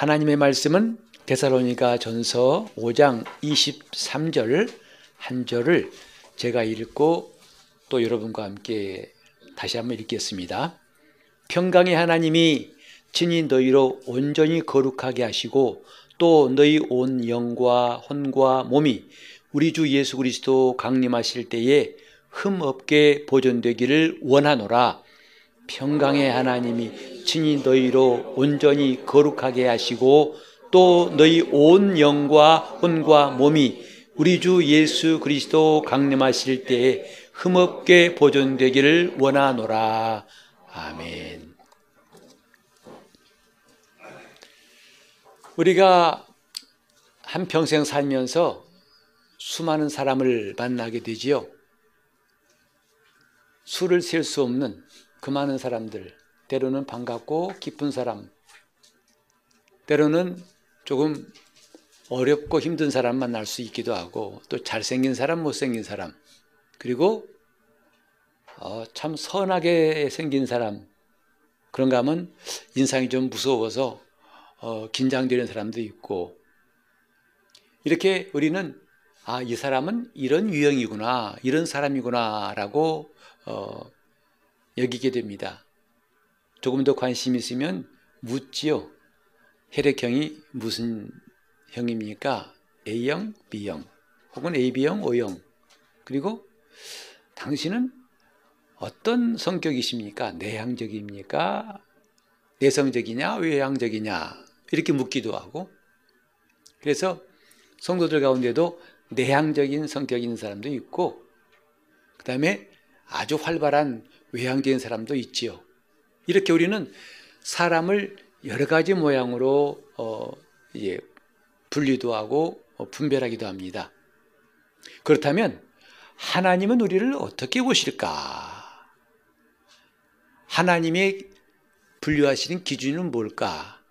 하나님의 말씀은 데살로니가 전서 5장 23절 한 절을 제가 읽고 또 여러분과 함께 다시 한번 읽겠습니다. 평강의 하나님이 친히 너희로 온전히 거룩하게 하시고 또 너희 온 영과 혼과 몸이 우리 주 예수 그리스도 강림하실 때에 흠 없게 보존되기를 원하노라. 평강의 하나님이 친히 너희로 온전히 거룩하게 하시고 또 너희 온 영과 혼과 몸이 우리 주 예수 그리스도 강림하실 때에 흠없게 보존되기를 원하노라. 아멘. 우리가 한평생 살면서 수많은 사람을 만나게 되지요. 수를 셀 수 없는 그 많은 사람들, 때로는 반갑고 기쁜 사람, 때로는 조금 어렵고 힘든 사람 만날 수 있기도 하고, 또 잘생긴 사람, 못생긴 사람, 그리고 어, 참 선하게 생긴 사람, 그런가 하면 인상이 좀 무서워서 어, 긴장되는 사람도 있고, 이렇게 우리는 아, 이 사람은 이런 유형이구나, 이런 사람이구나, 라고 어, 여기게 됩니다. 조금 더 관심 있으면 묻지요. 혈액형이 무슨 형입니까? A형, B형, 혹은 AB형, O형. 그리고 당신은 어떤 성격이십니까? 내향적입니까? 내성적이냐? 외향적이냐? 이렇게 묻기도 하고. 그래서 성도들 가운데도 내향적인 성격인 사람도 있고, 그 다음에 아주 활발한 외향적인 사람도 있지요. 이렇게 우리는 사람을 여러 가지 모양으로 어, 예, 분리도 하고 어, 분별하기도 합니다. 그렇다면 하나님은 우리를 어떻게 보실까? 하나님의 분류하시는 기준은 뭘까?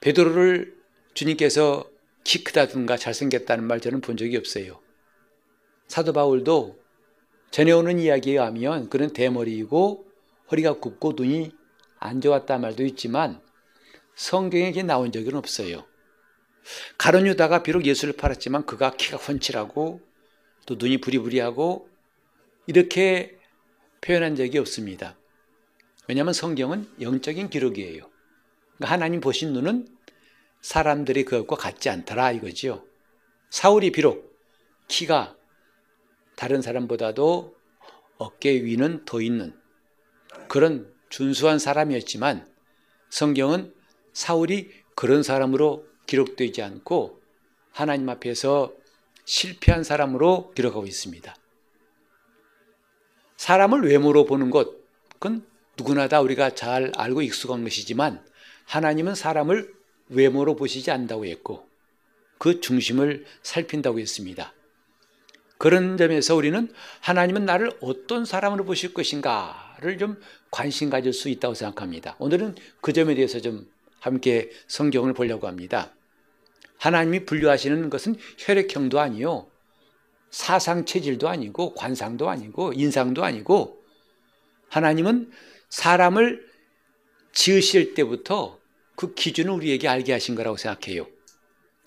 베드로를 주님께서 키 크다든가 잘생겼다는 말 저는 본 적이 없어요. 사도 바울도 전해오는 이야기에 하면 그는 대머리이고 허리가 굽고 눈이 안 좋았다 말도 있지만 성경에 나온 적은 없어요. 가론 유다가 비록 예수를 팔았지만 그가 키가 훤칠하고 또 눈이 부리부리하고 이렇게 표현한 적이 없습니다. 왜냐하면 성경은 영적인 기록이에요. 그러니까 하나님 보신 눈은 사람들이 그것과 같지 않더라 이거지요. 사울이 비록 키가 다른 사람보다도 어깨 위는 더 있는 그런 준수한 사람이었지만 성경은 사울이 그런 사람으로 기록되지 않고 하나님 앞에서 실패한 사람으로 기록하고 있습니다. 사람을 외모로 보는 것, 그건 누구나 다 우리가 잘 알고 익숙한 것이지만 하나님은 사람을 외모로 보시지 않는다고 했고 그 중심을 살핀다고 했습니다. 그런 점에서 우리는 하나님은 나를 어떤 사람으로 보실 것인가를 좀 관심 가질 수 있다고 생각합니다. 오늘은 그 점에 대해서 좀 함께 성경을 보려고 합니다. 하나님이 분류하시는 것은 혈액형도 아니요. 사상 체질도 아니고 관상도 아니고 인상도 아니고 하나님은 사람을 지으실 때부터 그 기준을 우리에게 알게 하신 거라고 생각해요.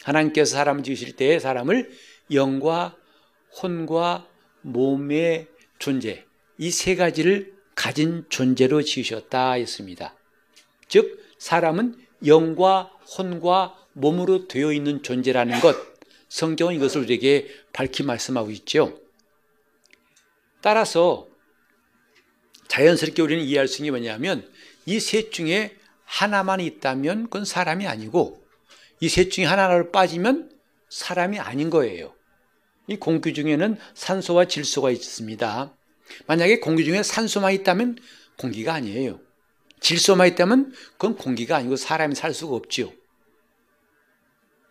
하나님께서 사람을 지으실 때 사람을 영과 혼과 몸의 존재, 이 세 가지를 가진 존재로 지으셨다 했습니다. 즉, 사람은 영과 혼과 몸으로 되어 있는 존재라는 것, 성경은 이것을 우리에게 밝히 말씀하고 있죠. 따라서 자연스럽게 우리는 이해할 수 있는 게 뭐냐면 이 셋 중에 하나만 있다면 그건 사람이 아니고 이 셋 중에 하나를 빠지면 사람이 아닌 거예요. 이 공기 중에는 산소와 질소가 있습니다. 만약에 공기 중에 산소만 있다면 공기가 아니에요. 질소만 있다면 그건 공기가 아니고 사람이 살 수가 없지요.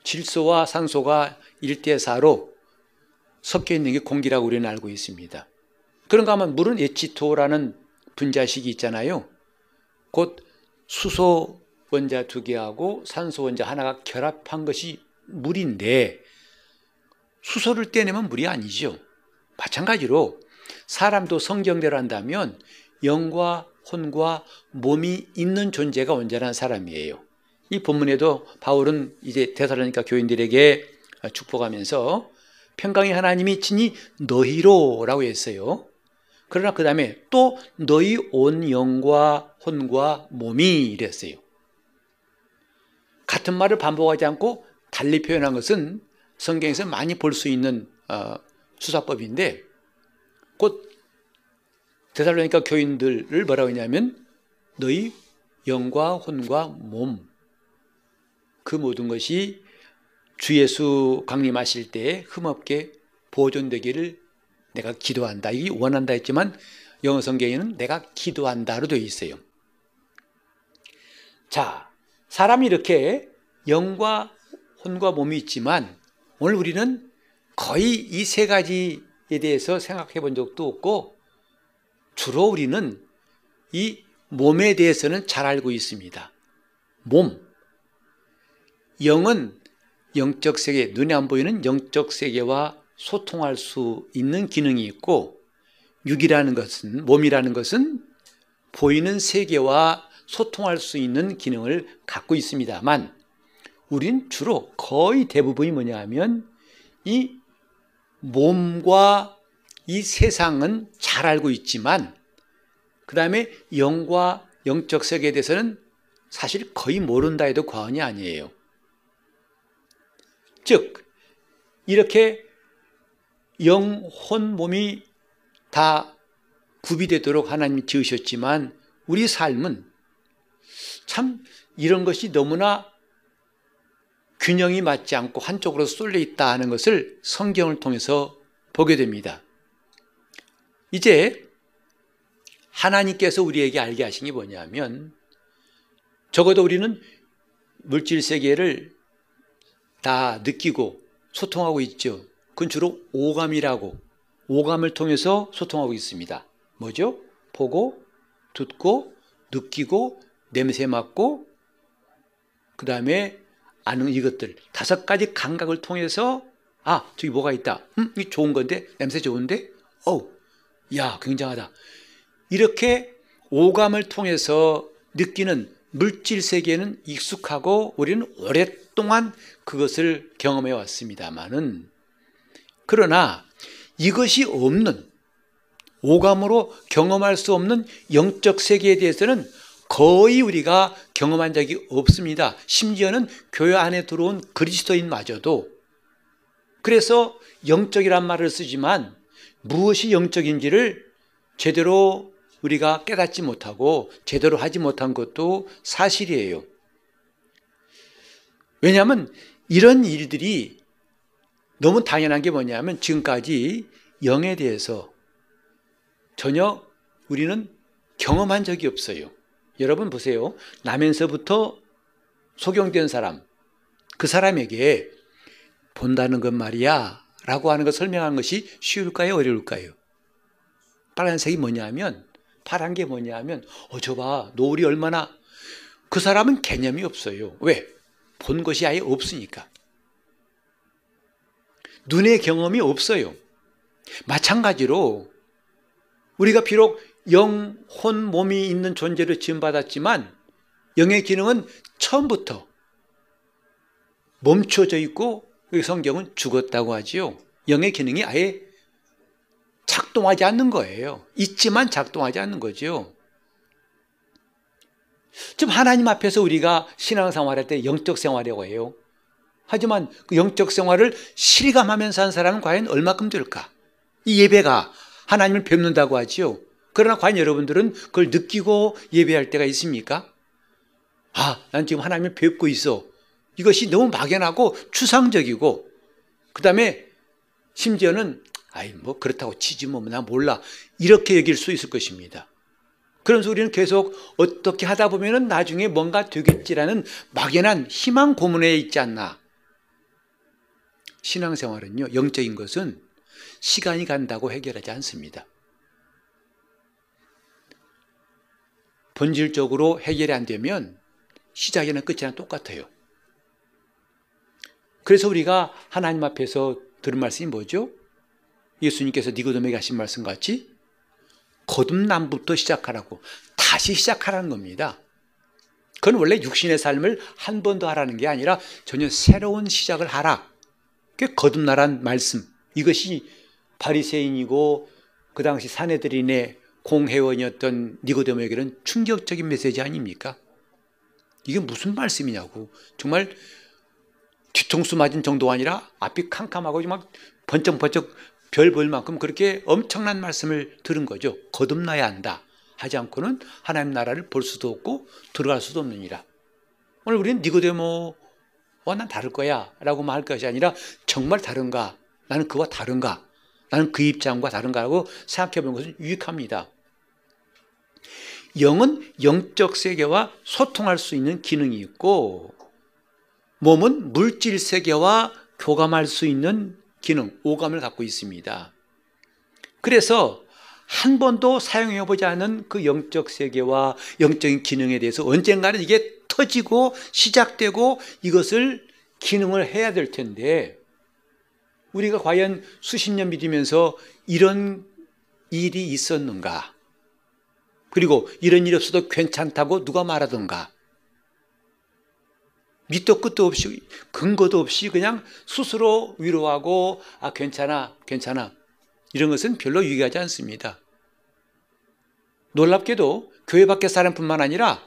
질소와 산소가 1대4로 섞여 있는 게 공기라고 우리는 알고 있습니다. 그런가 하면 물은 H2O라는 분자식이 있잖아요. 곧 수소 원자 두 개하고 산소 원자 하나가 결합한 것이 물인데 수소를 떼내면 물이 아니죠. 마찬가지로 사람도 성경대로 한다면 영과 혼과 몸이 있는 존재가 온전한 사람이에요. 이 본문에도 바울은 이제 대사로니까 교인들에게 축복하면서 평강의 하나님이 친히 너희로라고 했어요. 그러나 그 다음에 또 너희 온 영과 혼과 몸이 이랬어요. 같은 말을 반복하지 않고 달리 표현한 것은 성경에서 많이 볼 수 있는 어, 수사법인데 곧 대살로니까 교인들을 뭐라고 했냐면 너희 영과 혼과 몸 그 모든 것이 주 예수 강림하실 때에 흠없게 보존되기를 내가 기도한다. 이 원한다 했지만 영어 성경에는 내가 기도한다로 되어 있어요. 자, 사람이 이렇게 영과 혼과 몸이 있지만 오늘 우리는 거의 이 세 가지에 대해서 생각해 본 적도 없고 주로 우리는 이 몸에 대해서는 잘 알고 있습니다. 몸. 영은 영적 세계, 눈에 안 보이는 영적 세계와 소통할 수 있는 기능이 있고, 육이라는 것은, 몸이라는 것은 보이는 세계와 소통할 수 있는 기능을 갖고 있습니다만, 우린 주로 거의 대부분이 뭐냐 하면 이 몸과 이 세상은 잘 알고 있지만 그 다음에 영과 영적 세계에 대해서는 사실 거의 모른다 해도 과언이 아니에요. 즉 이렇게 영, 혼, 몸이 다 구비되도록 하나님이 지으셨지만 우리 삶은 참 이런 것이 너무나 균형이 맞지 않고 한쪽으로 쏠려 있다 하는 것을 성경을 통해서 보게 됩니다. 이제 하나님께서 우리에게 알게 하신 게 뭐냐면 적어도 우리는 물질 세계를 다 느끼고 소통하고 있죠. 그건 주로 오감이라고 오감을 통해서 소통하고 있습니다. 뭐죠? 보고, 듣고, 느끼고, 냄새 맡고, 그 다음에 아는 이것들 다섯 가지 감각을 통해서 아 저기 뭐가 있다. 음, 이 좋은 건데 냄새 좋은데. 어우, 야 굉장하다. 이렇게 오감을 통해서 느끼는 물질 세계는 익숙하고 우리는 오랫동안 그것을 경험해 왔습니다만은 그러나 이것이 없는 오감으로 경험할 수 없는 영적 세계에 대해서는 거의 우리가 경험한 적이 없습니다. 심지어는 교회 안에 들어온 그리스도인마저도 그래서 영적이란 말을 쓰지만 무엇이 영적인지를 제대로 우리가 깨닫지 못하고 제대로 하지 못한 것도 사실이에요. 왜냐하면 이런 일들이 너무 당연한 게 뭐냐면 지금까지 영에 대해서 전혀 우리는 경험한 적이 없어요. 여러분 보세요. 나면서부터 소경된 사람, 그 사람에게 본다는 것 말이야 라고 하는 걸 설명하는 것이 쉬울까요? 어려울까요? 빨간색이 뭐냐면 파란 게 뭐냐면 어 저 봐 노을이 얼마나 그 사람은 개념이 없어요. 왜? 본 것이 아예 없으니까. 눈의 경험이 없어요. 마찬가지로 우리가 비록 영, 혼, 몸이 있는 존재로 지음받았지만 영의 기능은 처음부터 멈춰져 있고 성경은 죽었다고 하지요. 영의 기능이 아예 작동하지 않는 거예요. 있지만 작동하지 않는 거죠. 좀 하나님 앞에서 우리가 신앙생활할 때 영적 생활이라고 해요. 하지만 그 영적 생활을 실감하면서 한 사람은 과연 얼마큼 될까? 이 예배가 하나님을 뵙는다고 하지요. 그러나 과연 여러분들은 그걸 느끼고 예배할 때가 있습니까? 아, 난 지금 하나님을 뵙고 있어. 이것이 너무 막연하고 추상적이고, 그 다음에 심지어는, 아이, 뭐, 그렇다고 치지 뭐, 나 몰라. 이렇게 여길 수 있을 것입니다. 그런 소리는 계속 어떻게 하다 보면은 나중에 뭔가 되겠지라는 막연한 희망 고문에 있지 않나. 신앙생활은요, 영적인 것은 시간이 간다고 해결하지 않습니다. 본질적으로 해결이 안 되면 시작이나 끝이나 똑같아요. 그래서 우리가 하나님 앞에서 들은 말씀이 뭐죠? 예수님께서 니고데에게 하신 말씀 같이 거듭남부터 시작하라고 다시 시작하라는 겁니다. 그건 원래 육신의 삶을 한 번 더 하라는 게 아니라 전혀 새로운 시작을 하라. 그게 거듭나란 말씀. 이것이 바리새인이고 그 당시 사내들인의 공회원이었던 니고데모에게는 충격적인 메시지 아닙니까? 이게 무슨 말씀이냐고. 정말 뒤통수 맞은 정도가 아니라 앞이 캄캄하고 막 번쩍번쩍 별 볼 만큼 그렇게 엄청난 말씀을 들은 거죠. 거듭나야 한다. 하지 않고는 하나님 나라를 볼 수도 없고 들어갈 수도 없느니라. 오늘 우리는 니고데모와 난 다를 거야 라고 말할 것이 아니라 정말 다른가? 나는 그와 다른가? 나는 그 입장과 다른가라고 생각해 보는 것은 유익합니다. 영은 영적 세계와 소통할 수 있는 기능이 있고 몸은 물질 세계와 교감할 수 있는 기능, 오감을 갖고 있습니다. 그래서 한 번도 사용해 보지 않은 그 영적 세계와 영적인 기능에 대해서 언젠가는 이게 터지고 시작되고 이것을 기능을 해야 될 텐데 우리가 과연 수십 년 믿으면서 이런 일이 있었는가? 그리고 이런 일 없어도 괜찮다고 누가 말하던가? 밑도 끝도 없이 근거도 없이 그냥 스스로 위로하고 아 괜찮아 괜찮아 이런 것은 별로 유익하지 않습니다. 놀랍게도 교회 밖의 사람뿐만 아니라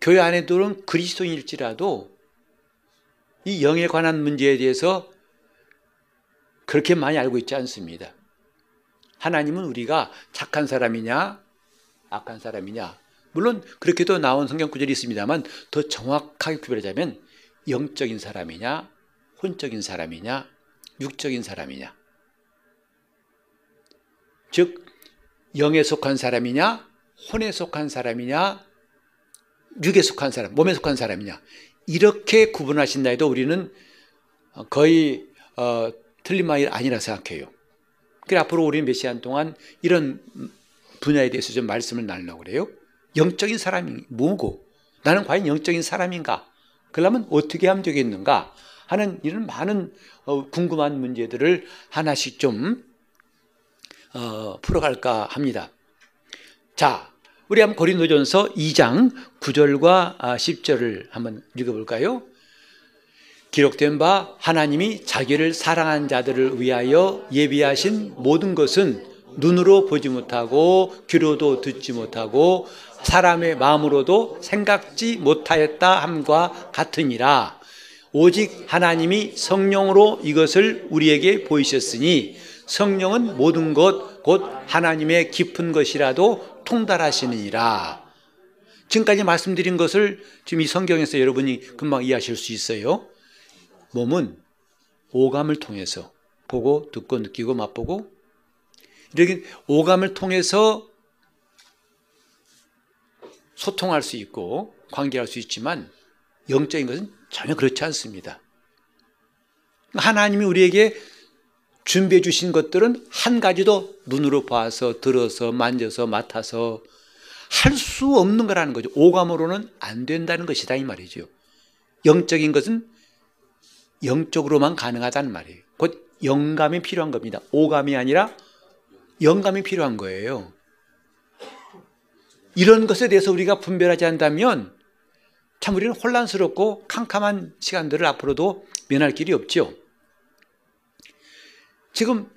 교회 안에들은 그리스도인일지라도 이 영에 관한 문제에 대해서 그렇게 많이 알고 있지 않습니다. 하나님은 우리가 착한 사람이냐 악한 사람이냐 물론 그렇게도 나온 성경 구절이 있습니다만 더 정확하게 구별하자면 영적인 사람이냐, 혼적인 사람이냐, 육적인 사람이냐. 즉, 영에 속한 사람이냐, 혼에 속한 사람이냐, 육에 속한 사람, 몸에 속한 사람이냐. 이렇게 구분하신다 해도 우리는 거의 어, 틀린 말이 아니라 생각해요. 그래 앞으로 우리는 몇 시간 동안 이런 분야에 대해서 좀 말씀을 나누려고 그래요. 영적인 사람이 뭐고 나는 과연 영적인 사람인가? 그러면 어떻게 하면 되겠는가 하는 이런 많은 어, 궁금한 문제들을 하나씩 좀 어, 풀어갈까 합니다. 자, 우리 한번 고린도전서 2장 9절과 10절을 아, 한번 읽어볼까요? 기록된 바 하나님이 자기를 사랑한 자들을 위하여 예비하신 모든 것은 눈으로 보지 못하고 귀로도 듣지 못하고 사람의 마음으로도 생각지 못하였다 함과 같으니라. 오직 하나님이 성령으로 이것을 우리에게 보이셨으니 성령은 모든 것, 곧 하나님의 깊은 것이라도 통달하시느니라. 지금까지 말씀드린 것을 지금 이 성경에서 여러분이 금방 이해하실 수 있어요. 몸은 오감을 통해서 보고, 듣고, 느끼고, 맛보고, 이렇게 오감을 통해서 소통할 수 있고 관계할 수 있지만 영적인 것은 전혀 그렇지 않습니다. 하나님이 우리에게 준비해 주신 것들은 한 가지도 눈으로 봐서 들어서 만져서 맡아서 할 수 없는 거라는 거죠. 오감으로는 안 된다는 것이다 이 말이죠. 영적인 것은 영적으로만 가능하다는 말이에요. 곧 영감이 필요한 겁니다. 오감이 아니라 영감이 필요한 거예요. 이런 것에 대해서 우리가 분별하지 않다면 참 우리는 혼란스럽고 캄캄한 시간들을 앞으로도 면할 길이 없죠. 지금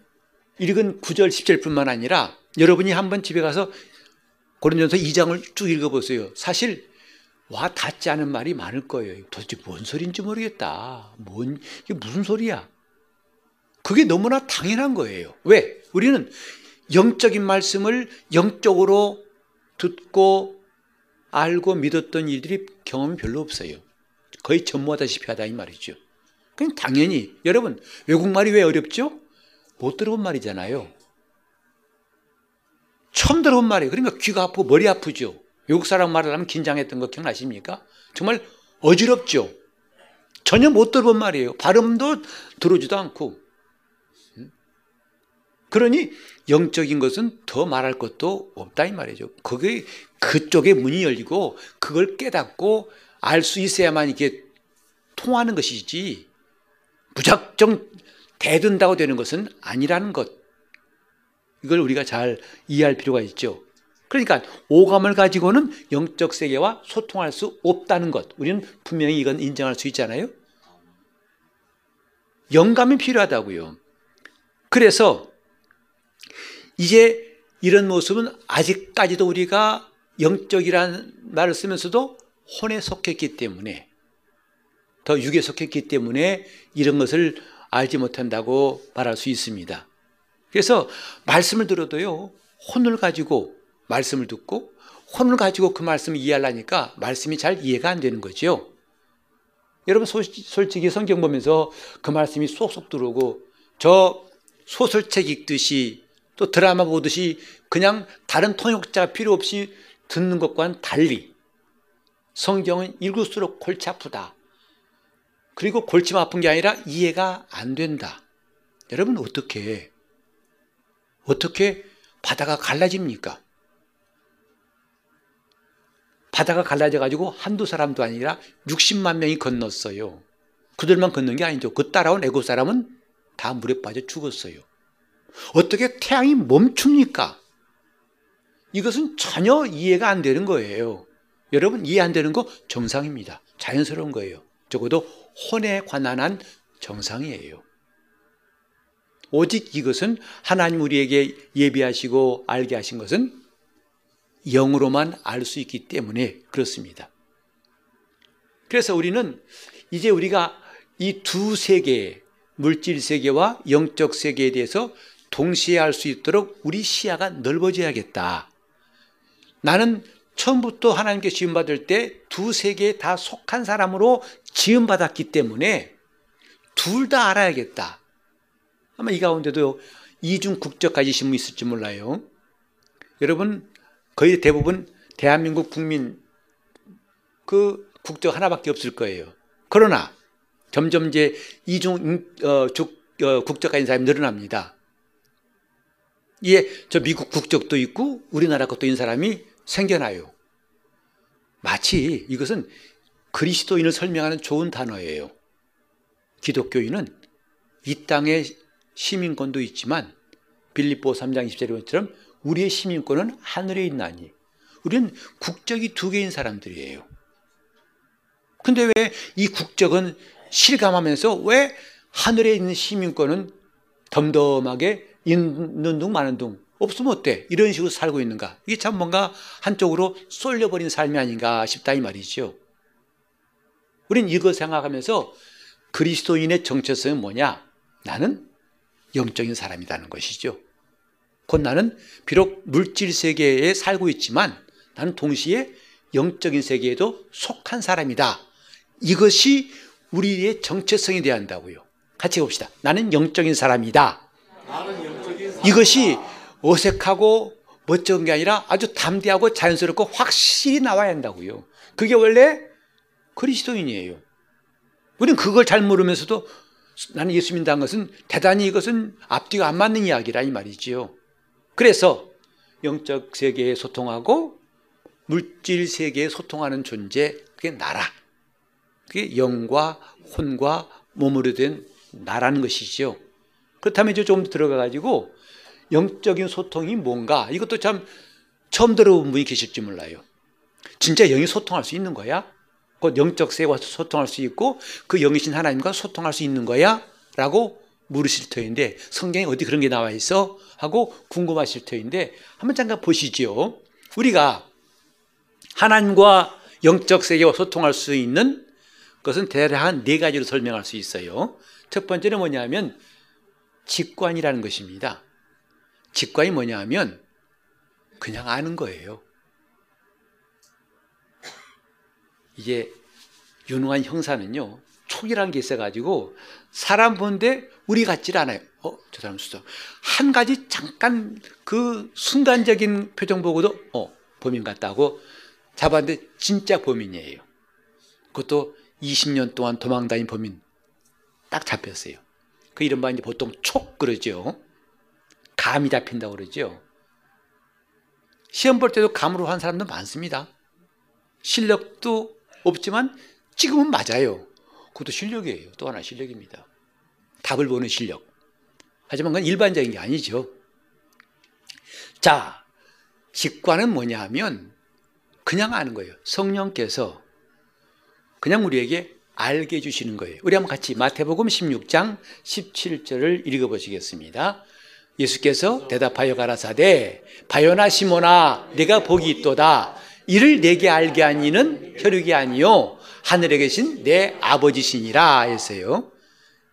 읽은 9절, 10절뿐만 아니라 여러분이 한번 집에 가서 고린전서 2장을 쭉 읽어보세요. 사실 와 닿지 않은 말이 많을 거예요. 도대체 뭔 소리인지 모르겠다. 뭔 이게 무슨 소리야? 그게 너무나 당연한 거예요. 왜? 우리는 영적인 말씀을 영적으로 듣고 알고 믿었던 일들이 경험이 별로 없어요. 거의 전무하다시피 하다 이 말이죠. 그냥 당연히 여러분 외국말이 왜 어렵죠? 못 들어본 말이잖아요. 처음 들어본 말이에요. 그러니까 귀가 아프고 머리 아프죠. 외국 사람 말을 하면 긴장했던 거 기억나십니까? 정말 어지럽죠. 전혀 못 들어본 말이에요. 발음도 들어오지도 않고. 그러니 영적인 것은 더 말할 것도 없다 이 말이죠. 그게 그쪽에 문이 열리고 그걸 깨닫고 알 수 있어야만 이게 통하는 것이지 무작정 대든다고 되는 것은 아니라는 것. 이걸 우리가 잘 이해할 필요가 있죠. 그러니까 오감을 가지고는 영적 세계와 소통할 수 없다는 것. 우리는 분명히 이건 인정할 수 있잖아요. 영감이 필요하다고요. 그래서 이제 이런 모습은 아직까지도 우리가 영적이라는 말을 쓰면서도 혼에 속했기 때문에 더 육에 속했기 때문에 이런 것을 알지 못한다고 말할 수 있습니다. 그래서 말씀을 들어도요, 혼을 가지고 말씀을 듣고 혼을 가지고 그 말씀을 이해하려니까 말씀이 잘 이해가 안 되는 거죠. 여러분 솔직히 성경 보면서 그 말씀이 쏙쏙 들어오고 저 소설책 읽듯이 또 드라마 보듯이 그냥 다른 통역자 필요 없이 듣는 것과는 달리 성경은 읽을수록 골치 아프다. 그리고 골치만 아픈 게 아니라 이해가 안 된다. 여러분 어떻게 어떻게 바다가 갈라집니까? 바다가 갈라져 가지고 한두 사람도 아니라 60만 명이 건넜어요. 그들만 건넌 게 아니죠. 그 따라온 애굽 사람은 다 물에 빠져 죽었어요. 어떻게 태양이 멈춥니까? 이것은 전혀 이해가 안 되는 거예요. 여러분 이해 안 되는 거 정상입니다. 자연스러운 거예요. 적어도 혼에 관한 정상이에요. 오직 이것은 하나님 우리에게 예비하시고 알게 하신 것은 영으로만 알 수 있기 때문에 그렇습니다. 그래서 우리는 이제 우리가 이 두 세계, 물질 세계와 영적 세계에 대해서 동시에 알수 있도록 우리 시야가 넓어져야겠다. 나는 처음부터 하나님께 지음받을 때 두 세계에 다 속한 사람으로 지음받았기 때문에 둘 다 알아야겠다. 아마 이 가운데도 이중 국적 가지신 분 있을지 몰라요. 여러분, 거의 대부분 대한민국 국민 그 국적 하나밖에 없을 거예요. 그러나 점점 이제 이중 어, 어, 국적 가진 사람이 늘어납니다. 이에 저 미국 국적도 있고 우리나라 것도 있는 사람이 생겨나요. 마치 이것은 그리스도인을 설명하는 좋은 단어예요. 기독교인은 이 땅의 시민권도 있지만 빌립보 3장 20절처럼 우리의 시민권은 하늘에 있나니 우리는 국적이 두 개인 사람들이에요. 근데 왜 이 국적은 실감하면서 왜 하늘에 있는 시민권은 덤덤하게 있는 둥 마는 둥 없으면 어때? 이런 식으로 살고 있는가? 이게 참 뭔가 한쪽으로 쏠려버린 삶이 아닌가 싶다 이 말이죠. 우린 이거 생각하면서 그리스도인의 정체성은 뭐냐? 나는 영적인 사람이라는 것이죠. 곧 나는 비록 물질 세계에 살고 있지만 나는 동시에 영적인 세계에도 속한 사람이다. 이것이 우리의 정체성이 되어야 한다고요. 같이 봅시다. 나는 영적인 사람이다. 이것이 어색하고 멋쩍은 게 아니라 아주 담대하고 자연스럽고 확실히 나와야 한다고요. 그게 원래 그리스도인이에요. 우리는 그걸 잘 모르면서도 나는 예수 믿는다는 것은 대단히 이것은 앞뒤가 안 맞는 이야기라 이 말이지요. 그래서 영적 세계에 소통하고 물질 세계에 소통하는 존재 그게 나라. 그게 영과 혼과 몸으로 된 나라는 것이죠. 그렇다면 이제 좀 들어가 가지고 영적인 소통이 뭔가 이것도 참 처음 들어본 분이 계실지 몰라요. 진짜 영이 소통할 수 있는 거야? 곧 영적 세계와 소통할 수 있고 그 영이신 하나님과 소통할 수 있는 거야? 라고 물으실 터인데 성경에 어디 그런 게 나와 있어? 하고 궁금하실 터인데 한번 잠깐 보시죠. 우리가 하나님과 영적 세계와 소통할 수 있는 것은 대략 네 가지로 설명할 수 있어요. 첫 번째는 뭐냐면 직관이라는 것입니다. 직관이 뭐냐 하면 그냥 아는 거예요. 이제 유능한 형사는요, 촉이라는 게 있어가지고 사람 보는데 우리 같질 않아요. 어, 저 사람 수도. 한 가지 잠깐 그 순간적인 표정 보고도 어, 범인 같다고 잡았는데 진짜 범인이에요. 그것도 20년 동안 도망다닌 범인 딱 잡혔어요. 그 이른바 이제 보통 촉 그러죠. 감이 잡힌다고 그러죠. 시험 볼 때도 감으로 한 사람도 많습니다. 실력도 없지만 지금은 맞아요. 그것도 실력이에요. 또 하나 실력입니다. 답을 보는 실력. 하지만 그건 일반적인 게 아니죠. 자, 직관은 뭐냐 하면 그냥 아는 거예요. 성령께서 그냥 우리에게 알게 해주시는 거예요. 우리 한번 같이 마태복음 16장 17절을 읽어보시겠습니다. 예수께서 대답하여 가라사대 바요나 시모나 내가 복이 있도다 이를 내게 알게 한 이는 혈육이 아니요 하늘에 계신 내 아버지시니라 했어요.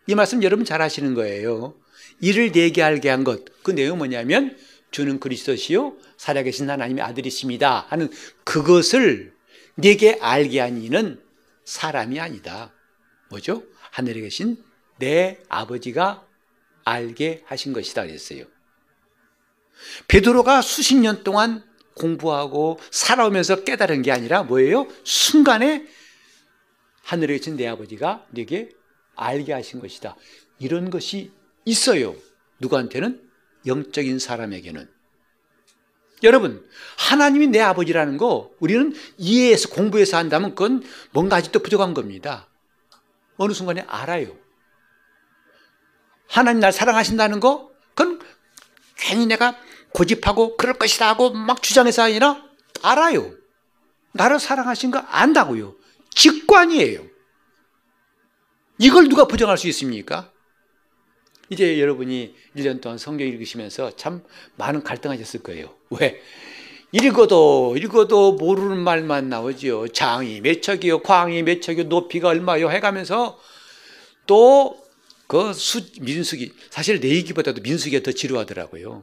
이 말씀 여러분 잘 하시는 거예요. 이를 내게 알게 한 것. 그 내용 뭐냐면 주는 그리스도시요 살아계신 하나님의 아들이십니다 하는 그것을 내게 알게 한 이는 사람이 아니다. 뭐죠? 하늘에 계신 내 아버지가 알게 하신 것이다 그랬어요. 베드로가 수십 년 동안 공부하고 살아오면서 깨달은 게 아니라 뭐예요? 순간에 하늘에 계신 내 아버지가 내게 알게 하신 것이다. 이런 것이 있어요. 누구한테는? 영적인 사람에게는. 여러분, 하나님이 내 아버지라는 거 우리는 이해해서 공부해서 한다면 그건 뭔가 아직도 부족한 겁니다. 어느 순간에 알아요. 하나님 날 사랑하신다는 거 그건 괜히 내가 고집하고 그럴 것이다 하고 막 주장해서 아니라 알아요. 나를 사랑하신 거 안다고요. 직관이에요. 이걸 누가 부정할 수 있습니까? 이제 여러분이 1년 동안 성경 읽으시면서 참 많은 갈등하셨을 거예요. 왜? 읽어도 읽어도 모르는 말만 나오지요. 장이 몇 척이요, 광이 몇 척이요, 높이가 얼마요 해가면서 또 그 수, 민숙이 사실 내 얘기보다도 민숙이가 더 지루하더라고요.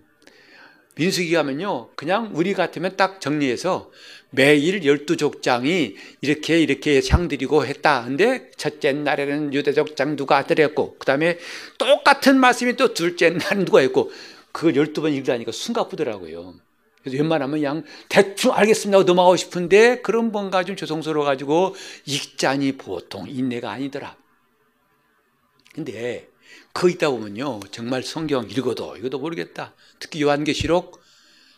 민숙이 가면요, 그냥 우리 같으면 딱 정리해서 매일 열두 족장이 이렇게 이렇게 향드리고 했다. 근데 첫째 날에는 유대족장 누가 아들했고, 그 다음에 똑같은 말씀이 또 둘째 날 누가 했고, 그걸 열두 번 읽으라니까 숨가쁘더라고요. 그래서 웬만하면 그냥 대충 알겠습니다 하고 넘어가고 싶은데 그런 뭔가 좀 조성스러워 가지고 읽자니 보통 인내가 아니더라. 근데 거 있다 보면요 정말 성경 읽어도 이것도 모르겠다. 특히 요한계시록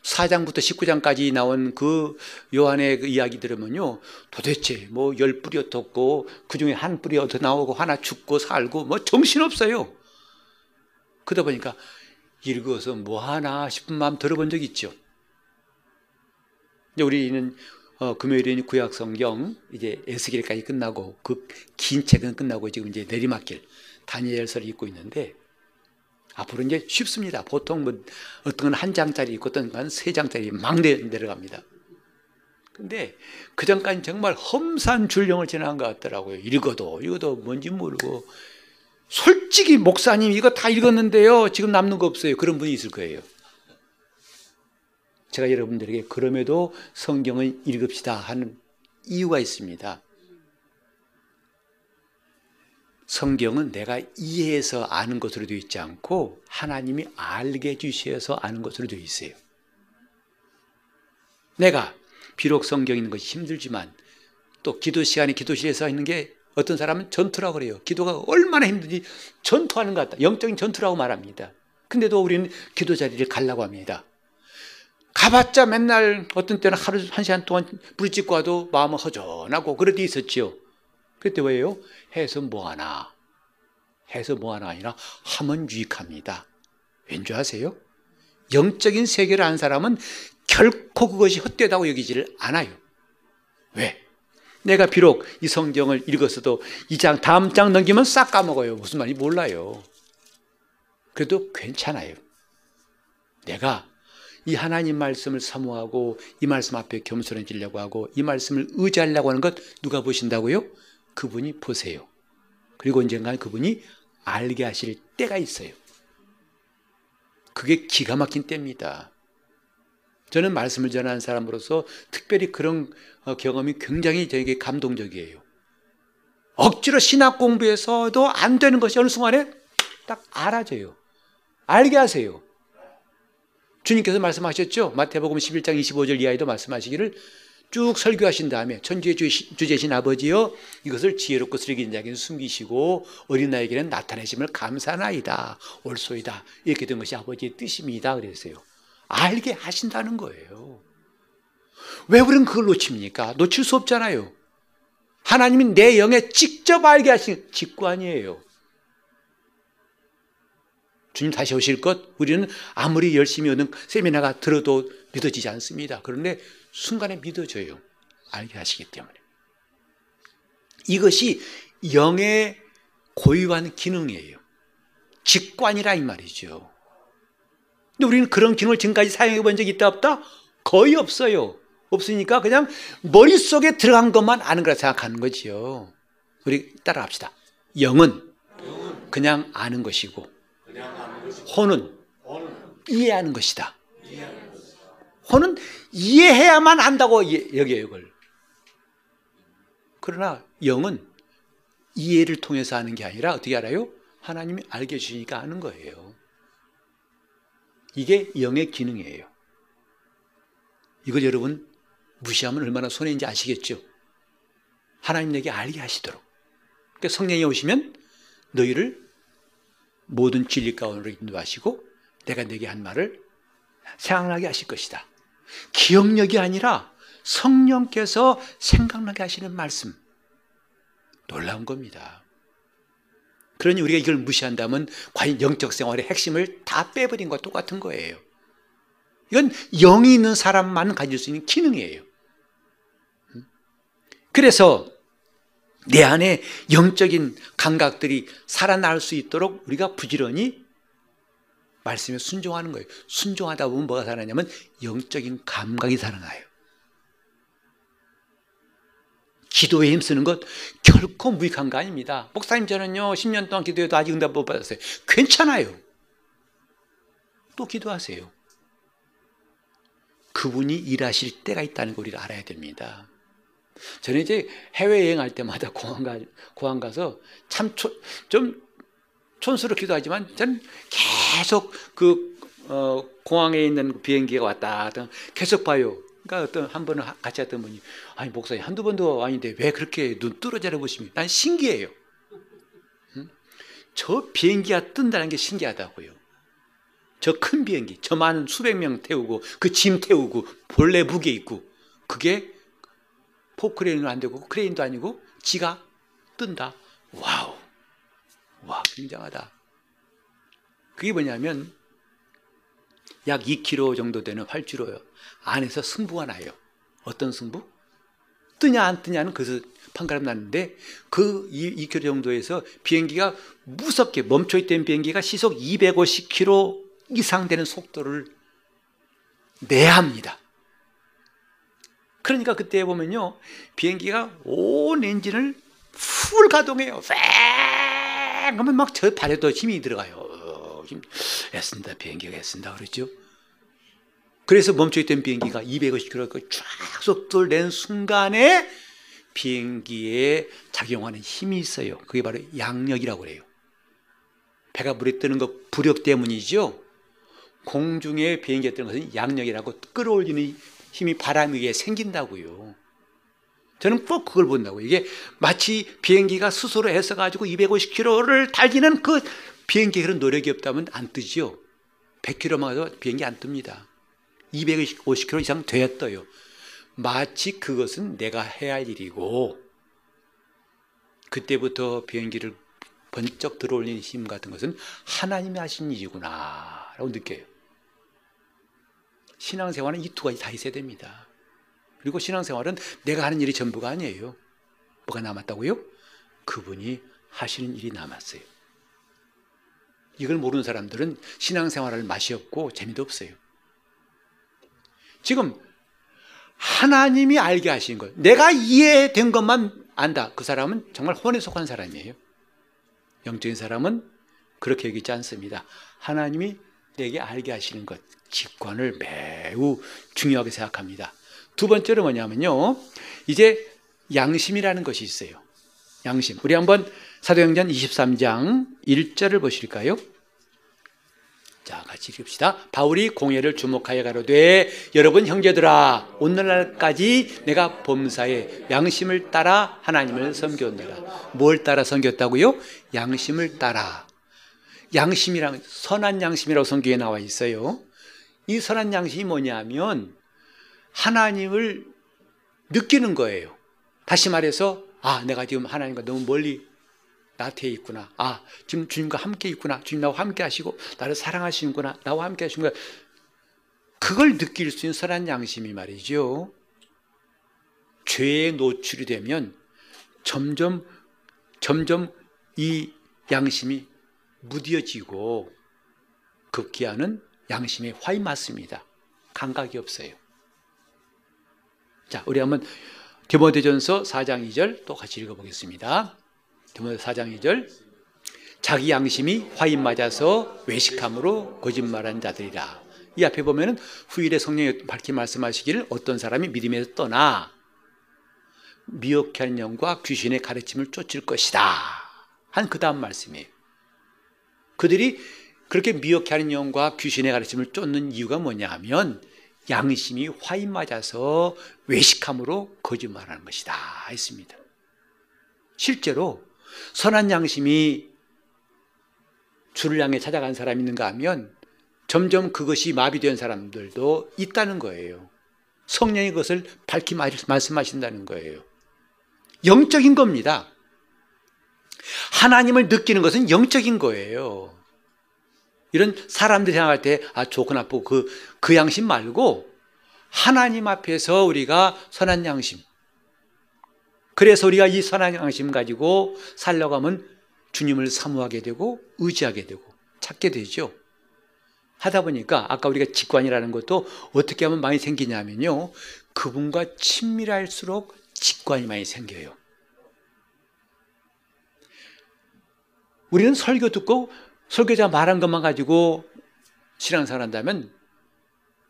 4장부터 19장까지 나온 그 요한의 그 이야기 들으면요 도대체 뭐 열 뿌리 어떻고 그 중에 한 뿌리 어떻게 나오고 하나 죽고 살고 뭐 정신없어요. 그러다 보니까 읽어서 뭐 하나 싶은 마음 들어본 적 있죠. 이제 우리는 어, 금요일에는 구약 성경 이제 에스겔까지 끝나고 그 긴 책은 끝나고 지금 이제 내리막길 다니엘서를 읽고 있는데 앞으로 이제 쉽습니다. 보통 뭐 어떤 건 한 장짜리 있고 어떤 건 세 장짜리 막 내려갑니다. 근데 그 전까지 정말 험산 줄령을 지난 것 같더라고요. 읽어도 읽어도 뭔지 모르고 솔직히 목사님 이거 다 읽었는데요. 지금 남는 거 없어요. 그런 분이 있을 거예요. 제가 여러분들에게 그럼에도 성경을 읽읍시다 하는 이유가 있습니다. 성경은 내가 이해해서 아는 것으로 되어 있지 않고 하나님이 알게 해주셔서 아는 것으로 되어 있어요. 내가 비록 성경 있는 것이 힘들지만 또 기도 시간에 기도실에서 있는 게 어떤 사람은 전투라고 그래요. 기도가 얼마나 힘든지 전투하는 것 같다. 영적인 전투라고 말합니다. 근데도 우리는 기도 자리를 가려고 합니다. 가봤자 맨날 어떤 때는 하루 한 시간 동안 부딪히고 와도 마음은 허전하고 그럴 때 있었지요. 그때 왜요? 해서 뭐하나. 해서 뭐하나 아니라 하면 유익합니다. 왠지 아세요? 영적인 세계를 아는 사람은 결코 그것이 헛되다고 여기지를 않아요. 왜? 내가 비록 이 성경을 읽었어도 이 장, 다음 장 넘기면 싹 까먹어요. 무슨 말인지 몰라요. 그래도 괜찮아요. 내가 이 하나님 말씀을 사모하고 이 말씀 앞에 겸손해지려고 하고 이 말씀을 의지하려고 하는 것 누가 보신다고요? 그분이 보세요. 그리고 언젠가 그분이 알게 하실 때가 있어요. 그게 기가 막힌 때입니다. 저는 말씀을 전하는 사람으로서 특별히 그런 어, 경험이 굉장히 저에게 감동적이에요. 억지로 신학 공부해서도 안 되는 것이 어느 순간에 딱 알아져요. 알게 하세요. 주님께서 말씀하셨죠. 마태복음 11장 25절 이하에도 말씀하시기를 쭉 설교하신 다음에 천주의 주제신 아버지여 이것을 지혜롭고 쓰레기는 자에게는 숨기시고 어린아이에게는 나타내심을 감사나이다. 옳소이다. 이렇게 된 것이 아버지의 뜻입니다. 그랬어요. 알게 하신다는 거예요. 왜 우리는 그걸 놓칩니까? 놓칠 수 없잖아요. 하나님이 내 영에 직접 알게 하신 직관이에요. 주님 다시 오실 것 우리는 아무리 열심히 얻은 세미나가 들어도 믿어지지 않습니다. 그런데 순간에 믿어져요. 알게 하시기 때문에. 이것이 영의 고유한 기능이에요. 직관이라 이 말이죠. 근데 우리는 그런 기능을 지금까지 사용해 본 적이 있다 없다? 거의 없어요. 없으니까 그냥 머릿속에 들어간 것만 아는 거라 생각하는 거지요. 우리 따라합시다. 영은 그냥 아는 것이고 혼은 이해하는 것이다. 혼은 이해해야만 안다고 여겨요, 이걸. 그러나 영은 이해를 통해서 하는 게 아니라 어떻게 알아요? 하나님이 알게 주시니까 아는 거예요. 이게 영의 기능이에요. 이걸 여러분 무시하면 얼마나 손해인지 아시겠죠? 하나님 내게 알게 하시도록. 그러니까 성령이 오시면 너희를 모든 진리 가운데로 인도하시고 내가 내게 한 말을 생각나게 하실 것이다. 기억력이 아니라 성령께서 생각나게 하시는 말씀. 놀라운 겁니다. 그러니 우리가 이걸 무시한다면 과연 영적 생활의 핵심을 다 빼버린 것과 똑같은 거예요. 이건 영이 있는 사람만 가질 수 있는 기능이에요. 그래서 내 안에 영적인 감각들이 살아날 수 있도록 우리가 부지런히 말씀에 순종하는 거예요. 순종하다 보면 뭐가 살아나냐면 영적인 감각이 살아나요. 기도에 힘쓰는 것 결코 무익한 거 아닙니다. 목사님 저는요 10년 동안 기도해도 아직 응답 못 받았어요. 괜찮아요. 또 기도하세요. 그분이 일하실 때가 있다는 걸 우리가 알아야 됩니다. 저는 이제 해외여행할 때마다 공항, 가서 참 좀 촌스럽기도 하지만 저는 계속 그 어, 공항에 있는 비행기가 왔다 갔다 계속 봐요. 그러니까 어떤 한 번은 같이 했던 분이 아니 목사님 한두 번도 아닌데 왜 그렇게 눈 뚫어져라 보십니까? 난 신기해요. 응? 저 비행기가 뜬다는 게 신기하다고요. 저 큰 비행기, 저 많은 수백 명 태우고 그 짐 태우고 본래 무게 있고 그게 포크레인은 안 되고 크레인도 아니고 지가 뜬다. Wow. 와, 굉장하다. 그게 뭐냐면 약 2km 정도 되는 활주로요. 안에서 승부가 나요. 어떤 승부? 뜨냐 안 뜨냐는 그래서 판가름 났는데 그 2km 정도에서 비행기가 무섭게 멈춰있던 비행기가 시속 250km 이상 되는 속도를 내야 합니다. 그러니까 그때 보면요 비행기가 온 엔진을 풀 가동해요. 뺑 하면 막 저 발에도 힘이 들어가요. 힘 애쓴다 비행기가 애쓴다 그러죠. 그래서 멈춰있던 비행기가 250km 쫙 속도를 낸 순간에 비행기에 작용하는 힘이 있어요. 그게 바로 양력이라고 그래요. 배가 물에 뜨는 것 부력 때문이죠. 공중에 비행기가 뜨는 것은 양력이라고 끌어올리는 힘이 바람 위에 생긴다고요. 저는 꼭 그걸 본다고. 이게 마치 비행기가 스스로 애써가지고 250km를 달리는 그 비행기 그런 노력이 없다면 안 뜨지요. 100km만 가도 비행기 안 뜹니다. 250km 이상 돼야 떠요. 마치 그것은 내가 해야 할 일이고, 그때부터 비행기를 번쩍 들어올리는 힘 같은 것은 하나님이 하신 일이구나, 라고 느껴요. 신앙생활은 이 두 가지 다 있어야 됩니다. 그리고 신앙생활은 내가 하는 일이 전부가 아니에요. 뭐가 남았다고요? 그분이 하시는 일이 남았어요. 이걸 모르는 사람들은 신앙생활할 맛이 없고 재미도 없어요. 지금 하나님이 알게 하신 것, 내가 이해된 것만 안다. 그 사람은 정말 혼에 속한 사람이에요. 영적인 사람은 그렇게 여기지 않습니다. 하나님이 내게 알게 하시는 것, 직관을 매우 중요하게 생각합니다. 두 번째로 뭐냐면요. 이제 양심이라는 것이 있어요. 양심. 우리 한번 사도행전 23장 1절을 보실까요? 자, 같이 읽읍시다. 바울이 공예를 주목하여 가로되 여러분 형제들아 오늘날까지 내가 범사에 양심을 따라 하나님을 섬겼느라. 뭘 따라 섬겼다고요? 양심을 따라. 양심이랑 선한 양심이라고 성경에 나와 있어요. 이 선한 양심이 뭐냐면 하나님을 느끼는 거예요. 다시 말해서 아 내가 지금 하나님과 너무 멀리 나태해 있구나. 아 지금 주님과 함께 있구나. 주님 나와 함께 하시고 나를 사랑하시는구나. 나와 함께 하시는구나. 그걸 느낄 수 있는 선한 양심이 말이죠. 죄에 노출이 되면 점점 점점 이 양심이 무뎌지고 급기야는 양심에 화이 맞습니다. 감각이 없어요. 자, 우리 한번 디모데전서 4장 2절 또 같이 읽어보겠습니다. 디모데 4장 2절 자기 양심이 화인 맞아서 외식함으로 거짓말한 자들이라. 이 앞에 보면은 후일에 성령이 밝히 말씀하시기를 어떤 사람이 믿음에서 떠나 미혹한 영과 귀신의 가르침을 쫓을 것이다. 한 그 다음 말씀이에요. 그들이 그렇게 미혹하는 영과 귀신의 가르침을 쫓는 이유가 뭐냐 하면 양심이 화인 맞아서 외식함으로 거짓말하는 것이다 했습니다. 실제로 선한 양심이 주를 향해 찾아간 사람이 있는가 하면 점점 그것이 마비된 사람들도 있다는 거예요. 성령이 그것을 밝히 말씀하신다는 거예요. 영적인 겁니다. 하나님을 느끼는 것은 영적인 거예요. 이런 사람들이 생각할 때, 아, 좋고 나쁘고 그, 그 양심 말고 하나님 앞에서 우리가 선한 양심. 그래서 우리가 이 선한 양심 가지고 살려고 하면 주님을 사모하게 되고 의지하게 되고 찾게 되죠. 하다 보니까 아까 우리가 직관이라는 것도 어떻게 하면 많이 생기냐면요. 그분과 친밀할수록 직관이 많이 생겨요. 우리는 설교 듣고 설교자 말한 것만 가지고 신앙생활 한다면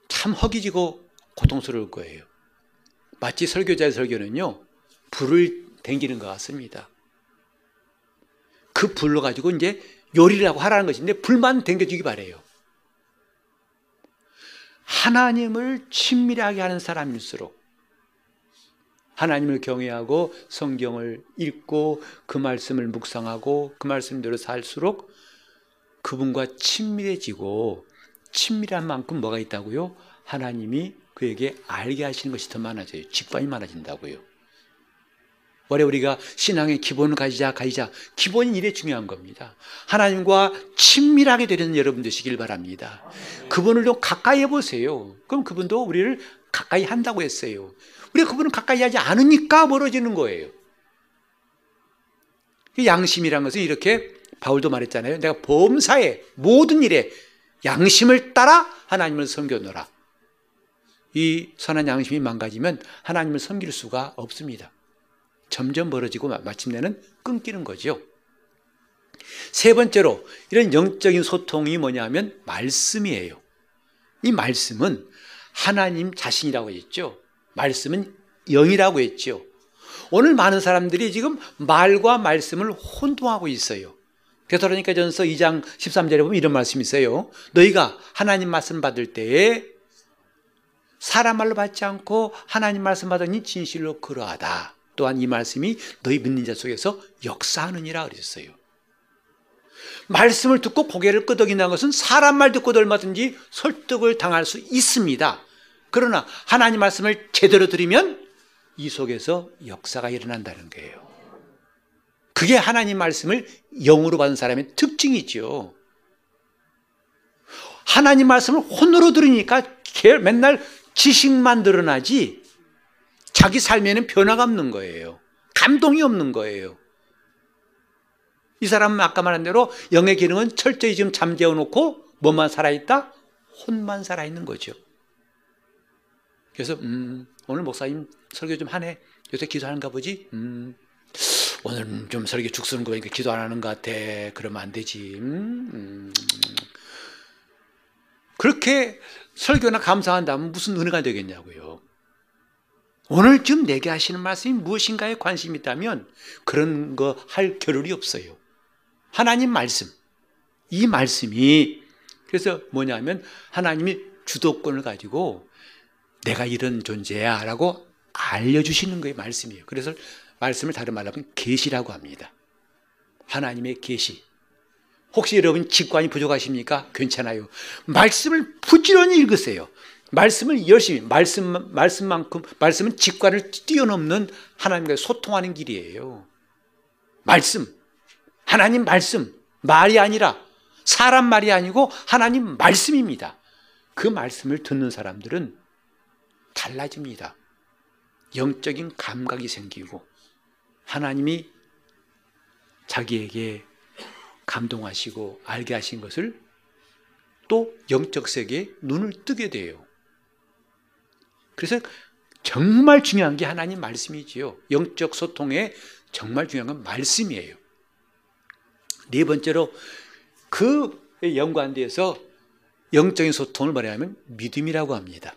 참 허기지고 고통스러울 거예요. 마치 설교자의 설교는요, 불을 댕기는 것 같습니다. 그 불로 가지고 이제 요리를 하고 하라는 것인데 불만 댕겨주기 바래요. 하나님을 친밀하게 하는 사람일수록 하나님을 경외하고 성경을 읽고 그 말씀을 묵상하고 그 말씀대로 살수록 그분과 친밀해지고 친밀한 만큼 뭐가 있다고요? 하나님이 그에게 알게 하시는 것이 더 많아져요. 직관이 많아진다고요. 원래 우리가 신앙의 기본을 가지자, 가지자. 기본이 이래 중요한 겁니다. 하나님과 친밀하게 되는 여러분 되시길 바랍니다. 그분을 좀 가까이 해보세요. 그럼 그분도 우리를 가까이 한다고 했어요. 우리가 그분을 가까이 하지 않으니까 멀어지는 거예요. 양심이란 것은 이렇게 바울도 말했잖아요. 내가 범사에 모든 일에 양심을 따라 하나님을 섬겨노라. 이 선한 양심이 망가지면 하나님을 섬길 수가 없습니다. 점점 멀어지고 마침내는 끊기는 거죠. 세 번째로 이런 영적인 소통이 뭐냐면 말씀이에요. 이 말씀은 하나님 자신이라고 했죠. 말씀은 영이라고 했죠. 오늘 많은 사람들이 지금 말과 말씀을 혼동하고 있어요. 그러니까 전서 2장 13절에 보면 이런 말씀이 있어요. 너희가 하나님 말씀 받을 때에 사람 말로 받지 않고 하나님 말씀 받으니 진실로 그러하다. 또한 이 말씀이 너희 믿는 자 속에서 역사하느니라 그랬어요. 말씀을 듣고 고개를 끄덕인다는 것은 사람 말 듣고도 얼마든지 설득을 당할 수 있습니다. 그러나 하나님 말씀을 제대로 들으면 이 속에서 역사가 일어난다는 거예요. 그게 하나님 말씀을 영으로 받은 사람의 특징이죠. 하나님 말씀을 혼으로 들으니까 맨날 지식만 늘어나지 자기 삶에는 변화가 없는 거예요. 감동이 없는 거예요. 이 사람은 아까 말한 대로 영의 기능은 철저히 지금 잠재워 놓고 뭐만 살아있다? 혼만 살아있는 거죠. 그래서 음, 오늘 목사님 설교 좀 하네. 요새 기도하는가 보지? 음, 오늘 좀 설교 죽 쓰는 거 보니까 기도 안 하는 것 같아. 그러면 안 되지. 음, 음. 그렇게 설교나 감사한다면 무슨 은혜가 되겠냐고요. 오늘쯤 내게 하시는 말씀이 무엇인가에 관심이 있다면 그런 거 할 겨를이 없어요. 하나님 말씀. 이 말씀이 그래서 뭐냐면 하나님이 주도권을 가지고 내가 이런 존재야 라고 알려주시는 거예요 말씀이에요 그래서 말씀을 다른 말로 하면 계시라고 합니다. 하나님의 계시. 혹시 여러분 직관이 부족하십니까? 괜찮아요. 말씀을 부지런히 읽으세요. 말씀을 열심히 말씀, 말씀만큼 말씀은 직관을 뛰어넘는 하나님과 소통하는 길이에요. 말씀. 하나님 말씀. 말이 아니라 사람 말이 아니고 하나님 말씀입니다. 그 말씀을 듣는 사람들은 달라집니다. 영적인 감각이 생기고 하나님이 자기에게 감동하시고 알게 하신 것을 또 영적 세계에 눈을 뜨게 돼요. 그래서 정말 중요한 게 하나님 말씀이지요. 영적 소통에 정말 중요한 건 말씀이에요. 네 번째로 그 연관돼서 영적인 소통을 말하면 믿음이라고 합니다.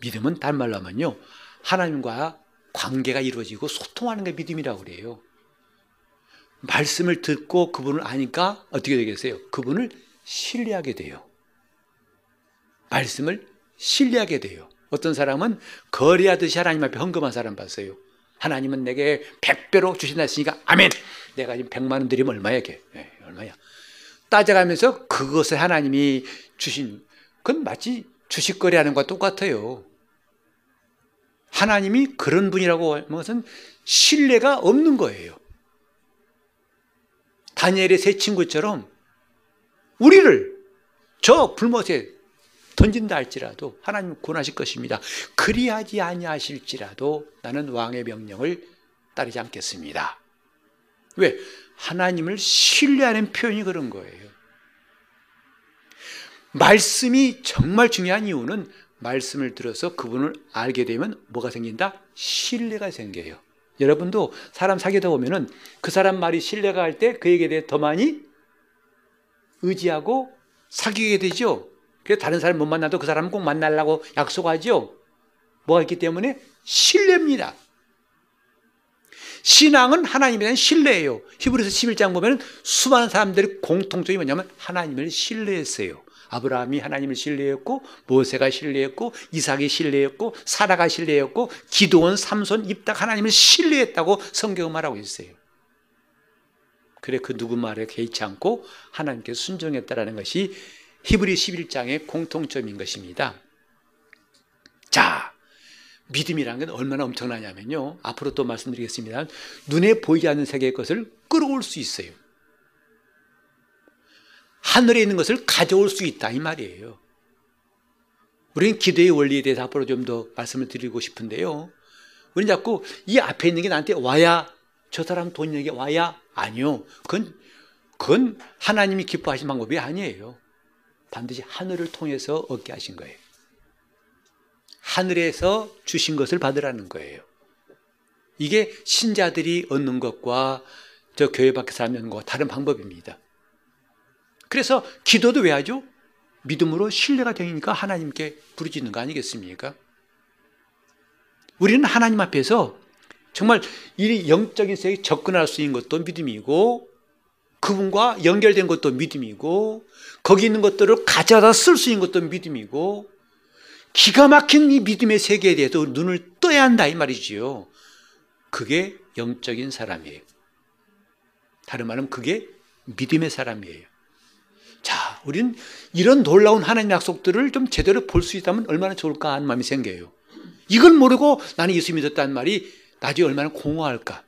믿음은 다른 말로 하면요. 하나님과 관계가 이루어지고 소통하는 게 믿음이라고 그래요. 말씀을 듣고 그분을 아니까 어떻게 되겠어요? 그분을 신뢰하게 돼요. 말씀을 신뢰하게 돼요. 어떤 사람은 거리하듯이 하나님 앞에 헌금한 사람 봤어요. 하나님은 내게 100배로 주신다 했으니까 아멘. 내가 지금 100만 원 드리면 얼마야 게 네, 얼마야? 따져가면서 그것을 하나님이 주신 그건 마치 주식거리 하는 것과 똑같아요. 하나님이 그런 분이라고 하는 것은 신뢰가 없는 거예요. 다니엘의 세 친구처럼 우리를 저 불못에 던진다 할지라도 하나님 구원하실 것입니다. 그리하지 아니하실지라도 나는 왕의 명령을 따르지 않겠습니다. 왜? 하나님을 신뢰하는 표현이 그런 거예요. 말씀이 정말 중요한 이유는 말씀을 들어서 그분을 알게 되면 뭐가 생긴다? 신뢰가 생겨요. 여러분도 사람 사귀다 보면은 그 사람 말이 신뢰가 할 때 그에게 대해 더 많이 의지하고 사귀게 되죠. 그래서 다른 사람 못 만나도 그 사람은 꼭 만나려고 약속하죠. 뭐가 있기 때문에 신뢰입니다. 신앙은 하나님에 대한 신뢰예요. 히브리서 11장 보면 수많은 사람들의 공통점이 뭐냐면 하나님을 신뢰했어요. 아브라함이 하나님을 신뢰했고 모세가 신뢰했고 이삭이 신뢰했고 사라가 신뢰했고 기도원 삼손 입닥 하나님을 신뢰했다고 성경은 말하고 있어요. 그래 그 누구 말에 개의치 않고 하나님께 순종했다라는 것이 히브리 11장의 공통점인 것입니다. 자, 믿음이라는 건 얼마나 엄청나냐면요. 앞으로 또 말씀드리겠습니다. 눈에 보이지 않는 세계의 것을 끌어올 수 있어요. 하늘에 있는 것을 가져올 수 있다 이 말이에요. 우리는 기도의 원리에 대해서 앞으로 좀 더 말씀을 드리고 싶은데요. 우리는 자꾸 이 앞에 있는 게 나한테 와야 저 사람 돈에게 와야 아니요. 그건 그건 하나님이 기뻐하신 방법이 아니에요. 반드시 하늘을 통해서 얻게 하신 거예요. 하늘에서 주신 것을 받으라는 거예요. 이게 신자들이 얻는 것과 저 교회 밖에서 하는 것과 다른 방법입니다. 그래서 기도도 왜 하죠? 믿음으로 신뢰가 되니까 하나님께 부르짖는 거 아니겠습니까? 우리는 하나님 앞에서 정말 이 영적인 세계에 접근할 수 있는 것도 믿음이고 그분과 연결된 것도 믿음이고 거기 있는 것들을 가져다 쓸 수 있는 것도 믿음이고 기가 막힌 이 믿음의 세계에 대해서 눈을 떠야 한다 이 말이지요. 그게 영적인 사람이에요. 다른 말은 그게 믿음의 사람이에요. 자, 우리는 이런 놀라운 하나님 약속들을 좀 제대로 볼 수 있다면 얼마나 좋을까 하는 마음이 생겨요. 이걸 모르고 나는 예수 믿었다는 말이 나중에 얼마나 공허할까.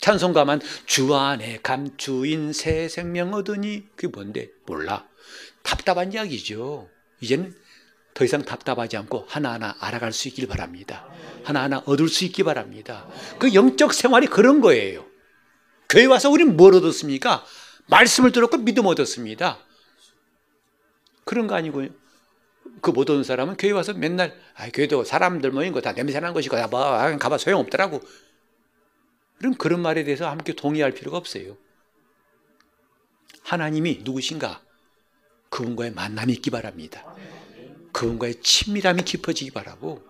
찬송가만 주 안에 감추인 새 생명 얻으니 그게 뭔데? 몰라. 답답한 이야기죠. 이제는 더 이상 답답하지 않고 하나하나 알아갈 수 있길 바랍니다. 하나하나 얻을 수 있기 바랍니다. 그 영적 생활이 그런 거예요. 교회 와서 우리는 뭘 얻었습니까? 말씀을 들었고 믿음 얻었습니다. 그런 거 아니고요. 그못 얻은 사람은 교회 와서 맨날 아, 교회도 사람들 모인 거 다 냄새나는 것이고 야, 뭐, 가봐 소용없더라고. 그럼 그런 말에 대해서 함께 동의할 필요가 없어요. 하나님이 누구신가? 그분과의 만남이 있기 바랍니다. 그분과의 친밀함이 깊어지기 바라고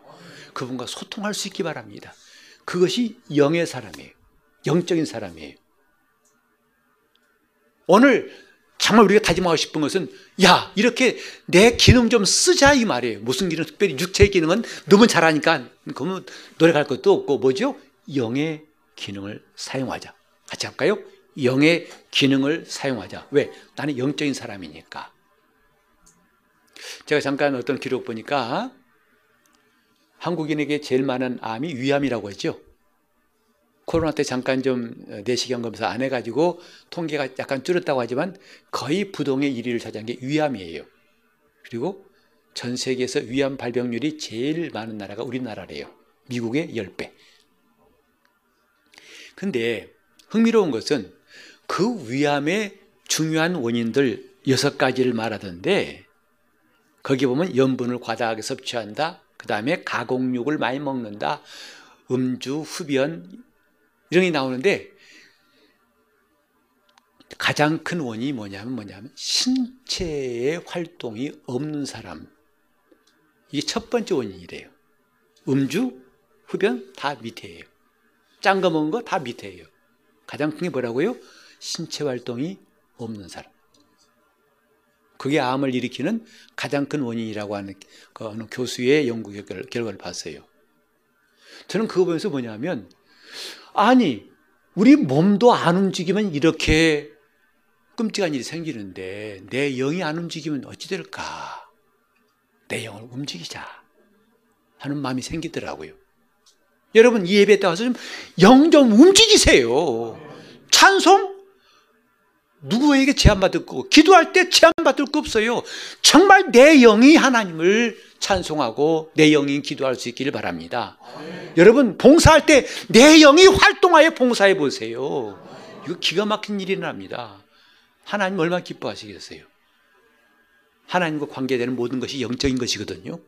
그분과 소통할 수 있기 바랍니다. 그것이 영의 사람이에요. 영적인 사람이에요. 오늘 정말 우리가 다짐하고 싶은 것은 야 이렇게 내 기능 좀 쓰자 이 말이에요. 무슨 기능? 특별히 육체의 기능은 너무 잘하니까 그러면 노력할 것도 없고 뭐죠? 영의 기능을 사용하자. 같이 할까요? 영의 기능을 사용하자. 왜? 나는 영적인 사람이니까. 제가 잠깐 어떤 기록 보니까 한국인에게 제일 많은 암이 위암이라고 했죠. 코로나 때 잠깐 좀 내시경 검사 안 해가지고 통계가 약간 줄었다고 하지만 거의 부동의 1위를 차지한 게 위암이에요. 그리고 전 세계에서 위암 발병률이 제일 많은 나라가 우리나라래요. 미국의 10배. 근데 흥미로운 것은 그 위암의 중요한 원인들 여섯 가지를 말하던데 거기 보면 염분을 과다하게 섭취한다. 그 다음에 가공육을 많이 먹는다. 음주, 흡연 이런 게 나오는데 가장 큰 원인이 뭐냐면 뭐냐면 신체의 활동이 없는 사람. 이게 첫 번째 원인이래요. 음주, 흡연 다 밑에예요. 짠 거 먹은 거 다 밑에예요. 가장 큰 게 뭐라고요? 신체 활동이 없는 사람. 그게 암을 일으키는 가장 큰 원인이라고 하는 그 어느 교수의 연구 결과를 봤어요. 저는 그거 보면서 뭐냐면 아니 우리 몸도 안 움직이면 이렇게 끔찍한 일이 생기는데 내 영이 안 움직이면 어찌 될까? 내 영을 움직이자 하는 마음이 생기더라고요. 여러분 이 예배 때 와서 좀 영좀 움직이세요. 찬송 누구에게 제한받을 거 기도할 때 제한받을 거 없어요. 정말 내 영이 하나님을 찬송하고 내 영이 기도할 수 있기를 바랍니다. 네. 여러분 봉사할 때 내 영이 활동하여 봉사해 보세요. 이거 기가 막힌 일이 납니다. 하나님 얼마나 기뻐하시겠어요? 하나님과 관계되는 모든 것이 영적인 것이거든요.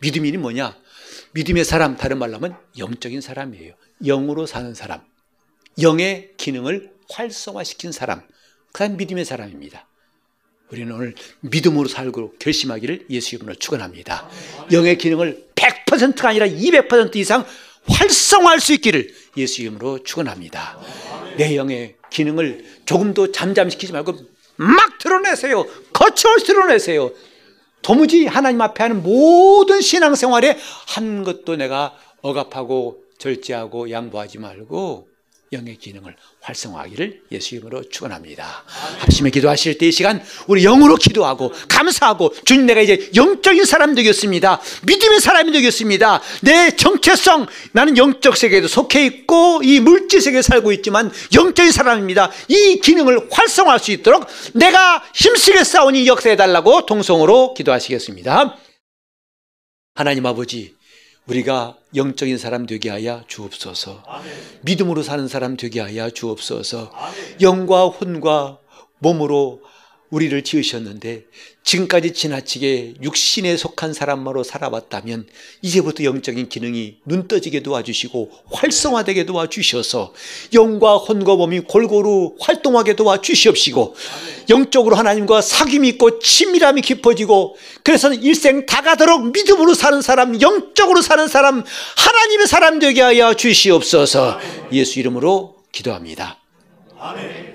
믿음이 뭐냐? 믿음의 사람, 다른 말로 하면 영적인 사람이에요. 영으로 사는 사람. 영의 기능을 활성화시킨 사람. 그다음 믿음의 사람입니다. 우리는 오늘 믿음으로 살고 결심하기를 예수 이름으로 축원합니다. 영의 기능을 100%가 아니라 200% 이상 활성화할 수 있기를 예수 이름으로 축원합니다. 내 영의 기능을 조금도 잠잠시키지 말고 막 드러내세요. 거침없이 드러내세요. 도무지 하나님 앞에 하는 모든 신앙생활에 한 것도 내가 억압하고 절제하고 양보하지 말고 영의 기능을 활성화하기를 예수 이름으로 축원합니다. 합심에 기도하실 때 이 시간 우리 영으로 기도하고 감사하고 주님 내가 이제 영적인 사람 되겠습니다. 믿음의 사람이 되겠습니다. 내 정체성 나는 영적 세계에도 속해 있고 이 물질 세계에 살고 있지만 영적인 사람입니다. 이 기능을 활성화할 수 있도록 내가 힘쓰게 싸우니 역사해 달라고 동성으로 기도하시겠습니다. 하나님 아버지 우리가 영적인 사람 되게 하여 주옵소서. 아멘. 믿음으로 사는 사람 되게 하여 주옵소서. 아멘. 영과 혼과 몸으로 우리를 지으셨는데 지금까지 지나치게 육신에 속한 사람으로 살아왔다면 이제부터 영적인 기능이 눈 떠지게 도와주시고 활성화되게 도와주셔서 영과 혼과 몸이 골고루 활동하게 도와주시옵시고 영적으로 하나님과 사귐이 있고 친밀함이 깊어지고 그래서 일생 다가도록 믿음으로 사는 사람 영적으로 사는 사람 하나님의 사람 되게 하여 주시옵소서 예수 이름으로 기도합니다. 아멘.